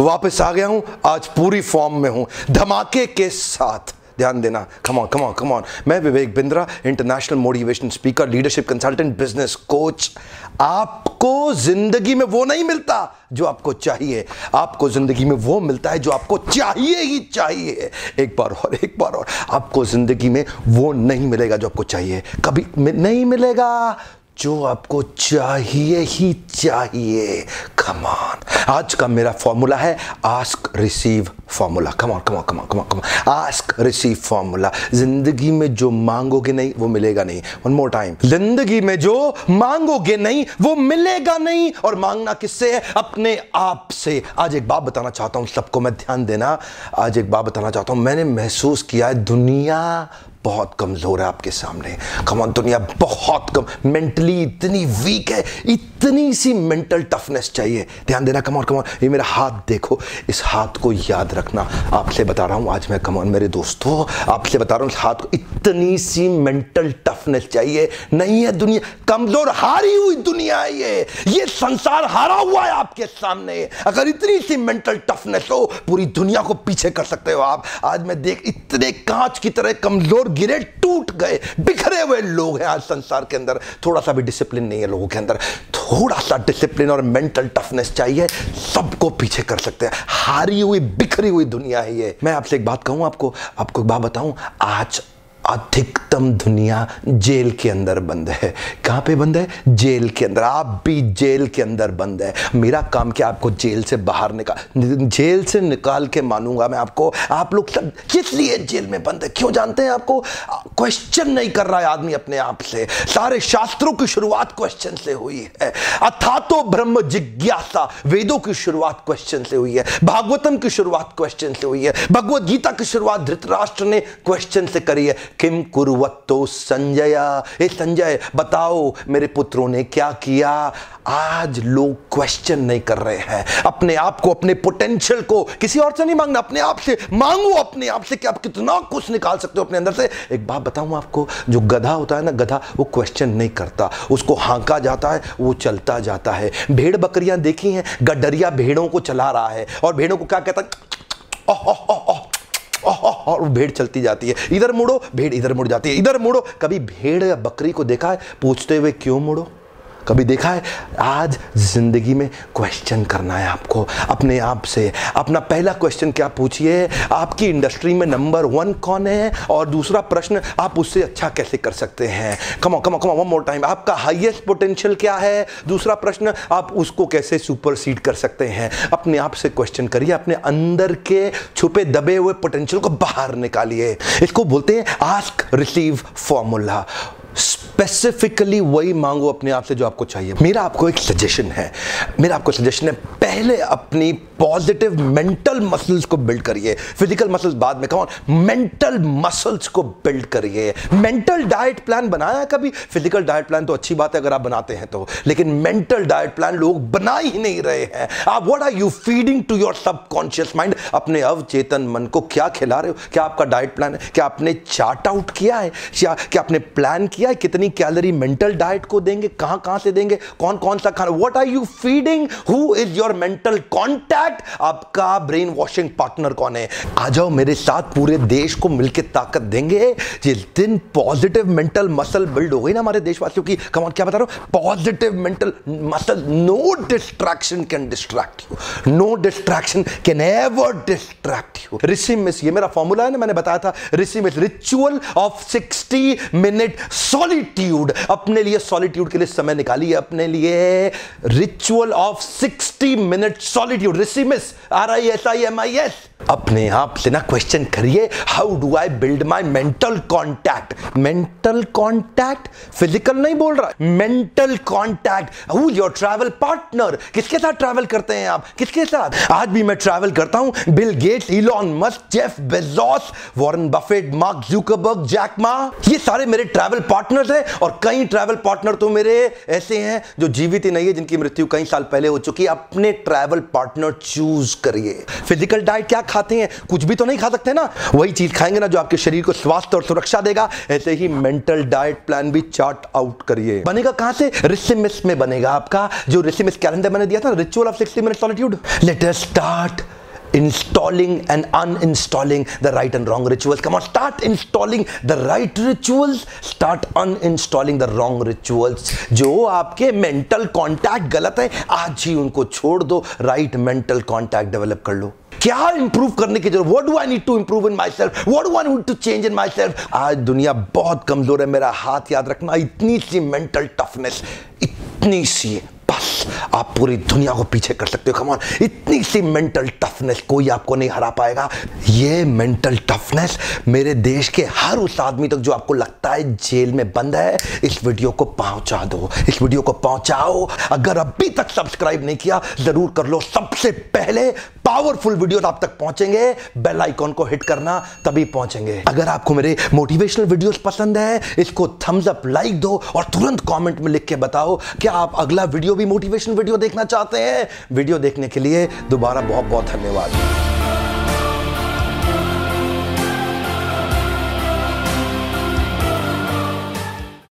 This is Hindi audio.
वापस आ गया हूँ, आज पूरी फॉर्म में हूँ। धमाके के साथ। ध्यान देना come on come on come on मैं Vivek Bindra international motivation speaker leadership consultant business coach आपको ज़िंदगी में वो नहीं मिलता जो आपको चाहिए। आपको ज़िंदगी में वो मिलता है जो आपको चाहिए ही चाहिए। एक बार और, एक बार और। आपको ज़िंदगी में वो नहीं मिलेगा जो आपको चाहिए। कभी नहीं मिलेगा। जो आपको चाहिए ही चाहिए। कमान आज का मेरा फॉर्मूला है ask receive formula come on come on come on come on come on ask receive formula ज़िंदगी में जो मांगोगे नहीं, वो मिलेगा नहीं। वन मोर टाइम ज़िंदगी में जो मांगोगे नहीं, वो मिलेगा नहीं। और मांगना किससे है? अपने आप से। आज एक बात बताना चाहता हूँ सबको मैं ध्यान देना। आज एक बात बताना चाहता हूँ। मैंने महसूस किया है दुनिया बहुत कमज़ोर है आपके सामने। कमान दुनिया बहुत कम मेंटली इतनी वीक है, इतनी सी मेंटल टफनेस चाहिए। ध्यान देना कमान कमान ये मेरा हाथ देखो, इस हाथ को याद रखना। आपसे बता रहा हूँ, आज मैं कमान मेरे दोस्तों, आपसे बता रहा हूँ, इस हाथ को इतनी सी मेंटल टफनेस चाहिए। नहीं है दुनिया, कमज़ोर हारी हुई दुनिया है ये। ये संसार हारा हुआ है आपके सामने। अगर इतनी सी मेंटल टफनेस हो, पूरी दुनिया को पीछे कर सकते हो आप। आज मैं देख, इतने कांच की तरह कमज़ोर गिरे, टूट गए, बिखरे हुए लोग हैं आज संसार के अंदर। थोड़ा सा भी डिसिप्लिन नहीं है लोगों के अंदर। थोड़ा सा डिसिप्लिन और मेंटल टफनेस चाहिए, सबको पीछे कर सकते हैं। हारी हुई, बिखरी हुई दुनिया है ये। मैं आपसे एक बात कहूँ, आपको आपको एक बात बताऊँ, आज अधिकतम दुनिया जेल के अंदर बंद है। कहाँ पे बंद है? जेल के अंदर। आप भी जेल के अंदर बंद है। मेरा काम क्या आपको जेल से बाहर निकाल जेल से निकाल के मानूँगा मैं आपको? आप लोग सब किस लिए जेल में बंद है? क्यों जानते हैं आपको? क्वेश्चन नहीं कर रहा है आदमी अपने आप से। सारे शास्त्रों की शुरुआत क्वेश्चन से हुई है। अथा तो ब्रह्म जिज्ञासा वेदों की शुरुआत क्वेश्चन से हुई है। भागवतम की शुरुआत क्वेश्चन से हुई है। भगवत गीता की शुरुआत धृतराष्ट्र ने क्वेश्चन से करी है। किम कुरुवत्तो संजय? ए संजय, बताओ मेरे पुत्रों ने क्या किया? आज लोग क्वेश्चन नहीं कर रहे हैं। अपने आप को, अपने पोटेंशियल को किसी और से नहीं मांगना, अपने आप से मांगो, अपने आप से कि आप कितना कुछ निकाल सकते हो अपने अंदर से। एक बात बताऊँ आपको, जो गधा होता है ना, गधा, वो क्वेश्चन नहीं करता। उसको हांका जाता है, वो चलता जाता है। भेड़ बकरियाँ देखी हैं, गडरिया भेड़ों को चला रहा है। और भेड़ों को क्या कहता है? ओह ओह और भेड़ चलती जाती है। इधर मुड़ो, भेड़ इधर मुड़ जाती है। इधर मुड़ो, कभी भेड़ या बकरी को देखा है? पूछते हुए क्यों मुड़ो? कभी देखा है? आज ज़िंदगी में क्वेश्चन करना है आपको। अपने आप से। अपना पहला क्वेश्चन क्या पूछिए? आपकी इंडस्ट्री में नंबर वन कौन है? और दूसरा प्रश्न, आप उससे अच्छा कैसे कर सकते हैं? Come on come on come on one more time आपका हाईएस्ट पोटेंशियल क्या है? दूसरा प्रश्न, आप उसको कैसे सुपरसीड कर सकते हैं? अपने आप से क्वेश्चन करिए। अपने अंदर के छुपे, दबे हुए पोटेंशियल को बाहर निकालिए। इसको बोलते हैं आस्क रिसीव फॉर्मूला स्पेसिफिकली वही मांगो अपने आप से जो आपको चाहिए। मेरा आपको एक सजेशन है। मेरा आपको सजेशन है, पहले अपनी पॉजिटिव मेंटल मसल्स को बिल्ड करिए। फ़िज़िकल मसल्स बाद में कौन मेंटल मसल्स को बिल्ड करिए। मेंटल डाइट प्लान बनाया कभी? फ़िज़िकल डाइट प्लान तो अच्छी बात है अगर आप बनाते हैं तो। लेकिन मेंटल डाइट प्लान लोग बना ही नहीं रहे हैं। आप what are you feeding to your subconscious mind अपने अवचेतन मन को क्या खिला रहे हो? क्या आपका डाइट प्लान है? क्या आपने चार्ट आउट किया है? क्या क्या आपने प्लान किया है? कितनी कैलोरी मेंटल डाइट को देंगे, कहाँ कहाँ से देंगे, कौन कौन सा खाना? What are you feeding who is your mental contact आपका ब्रेन वॉशिंग पार्टनर कौन है? आ जाओ मेरे साथ पूरे देश को मिलकर ताकत देंगे। जिस दिन पॉजिटिव मेंटल मसल बिल्ड हो गई ना हमारे देशवासियों की। कमान क्या बता रहा हूँ? Positive mental muscle no distraction can distract you no distraction can ever distract you Rishi miss ये मेरा फॉर्मूला है ना, मैंने बताया था। ऋषि मिस रिचुअल ऑफ़ 60 मिनट सॉलिट्यूड अपने लिए सॉलिट्यूड के लिए समय निकालिए, अपने लिए रिचुअल ऑफ़ 60 मिनट सॉलिट्यूड रिसीमिस miss R I S I M I S अपने आप से ना क्वेश्चन करिए how do I build my mental contact mental contact physical नहीं बोल रहा। Mental contact who your travel partner किसके साथ ट्रैवल करते हैं आप? किसके साथ? आज भी मैं ट्रैवल करता हूँ। Bill Gates Elon Musk Jeff Bezos Warren Buffett Mark Zuckerberg Jack Ma ये सारे मेरे ट्रैवल पार्टनर्स हैं और कई ट्रैवल पार्टनर तो मेरे ऐसे हैं जो जीवित ही नहीं है, जिनकी मृत्यु कई साल पहले हो चुकी है। अपने ट्रैवल पार्टनर चूज़ करिए। फ़िज़िकल डाइट क्या खा खाते हैं। कुछ भी तो नहीं खा सकते ना। वही चीज़ खाएँगे ना जो आपके शरीर को स्वास्थ्य और सुरक्षा देगा। ऐसे ही मेंटल डाइट प्लान भी चार्ट आउट करिए। बनेगा कहाँ से? रिसिमिस में बनेगा आपका। जो रिसिमिस कैलेंडर मैंने दिया था ritual of 60 minute solitude let us start installing and uninstalling the right and wrong rituals. Come on, start installing the right rituals, start uninstalling the wrong rituals. जो आपके मेंटल कांटेक्ट गलत है आज ही उनको छोड़ दो। राइट मेंटल कांटेक्ट डेवलप कर लो। क्या इंप्रूव करने की ज़रूरत? What do I need to improve in myself what do I need to change in myself आज दुनिया बहुत कमज़ोर है, मेरा हाथ याद रखना, इतनी सी मेंटल टफनेस इतनी सी आप पूरी दुनिया को पीछे कर सकते हो। कमान इतनी सी मेंटल टफनेस कोई आपको नहीं हरा पाएगा। ये मेंटल टफनेस मेरे देश के हर उस आदमी तक जो आपको लगता है जेल में बंद है, इस वीडियो को पहुँचा दो। इस वीडियो को पहुंचाओ। अगर अभी तक सब्सक्राइब नहीं किया, ज़रूर कर लो। सबसे पहले पावरफुल वीडियो आप तक पहुँचेंगे। बेल आइकॉन को हिट करना, तभी पहुँचेंगे। अगर आपको मेरे मोटिवेशनल वीडियोस पसंद है, इसको थम्स अप लाइक दो और तुरंत कमेंट में लिख के बताओ, क्या आप अगला वीडियो भी मोटिवेशन वीडियो देखना चाहते हैं। वीडियो देखने के लिए दोबारा बहुत बहुत धन्यवाद।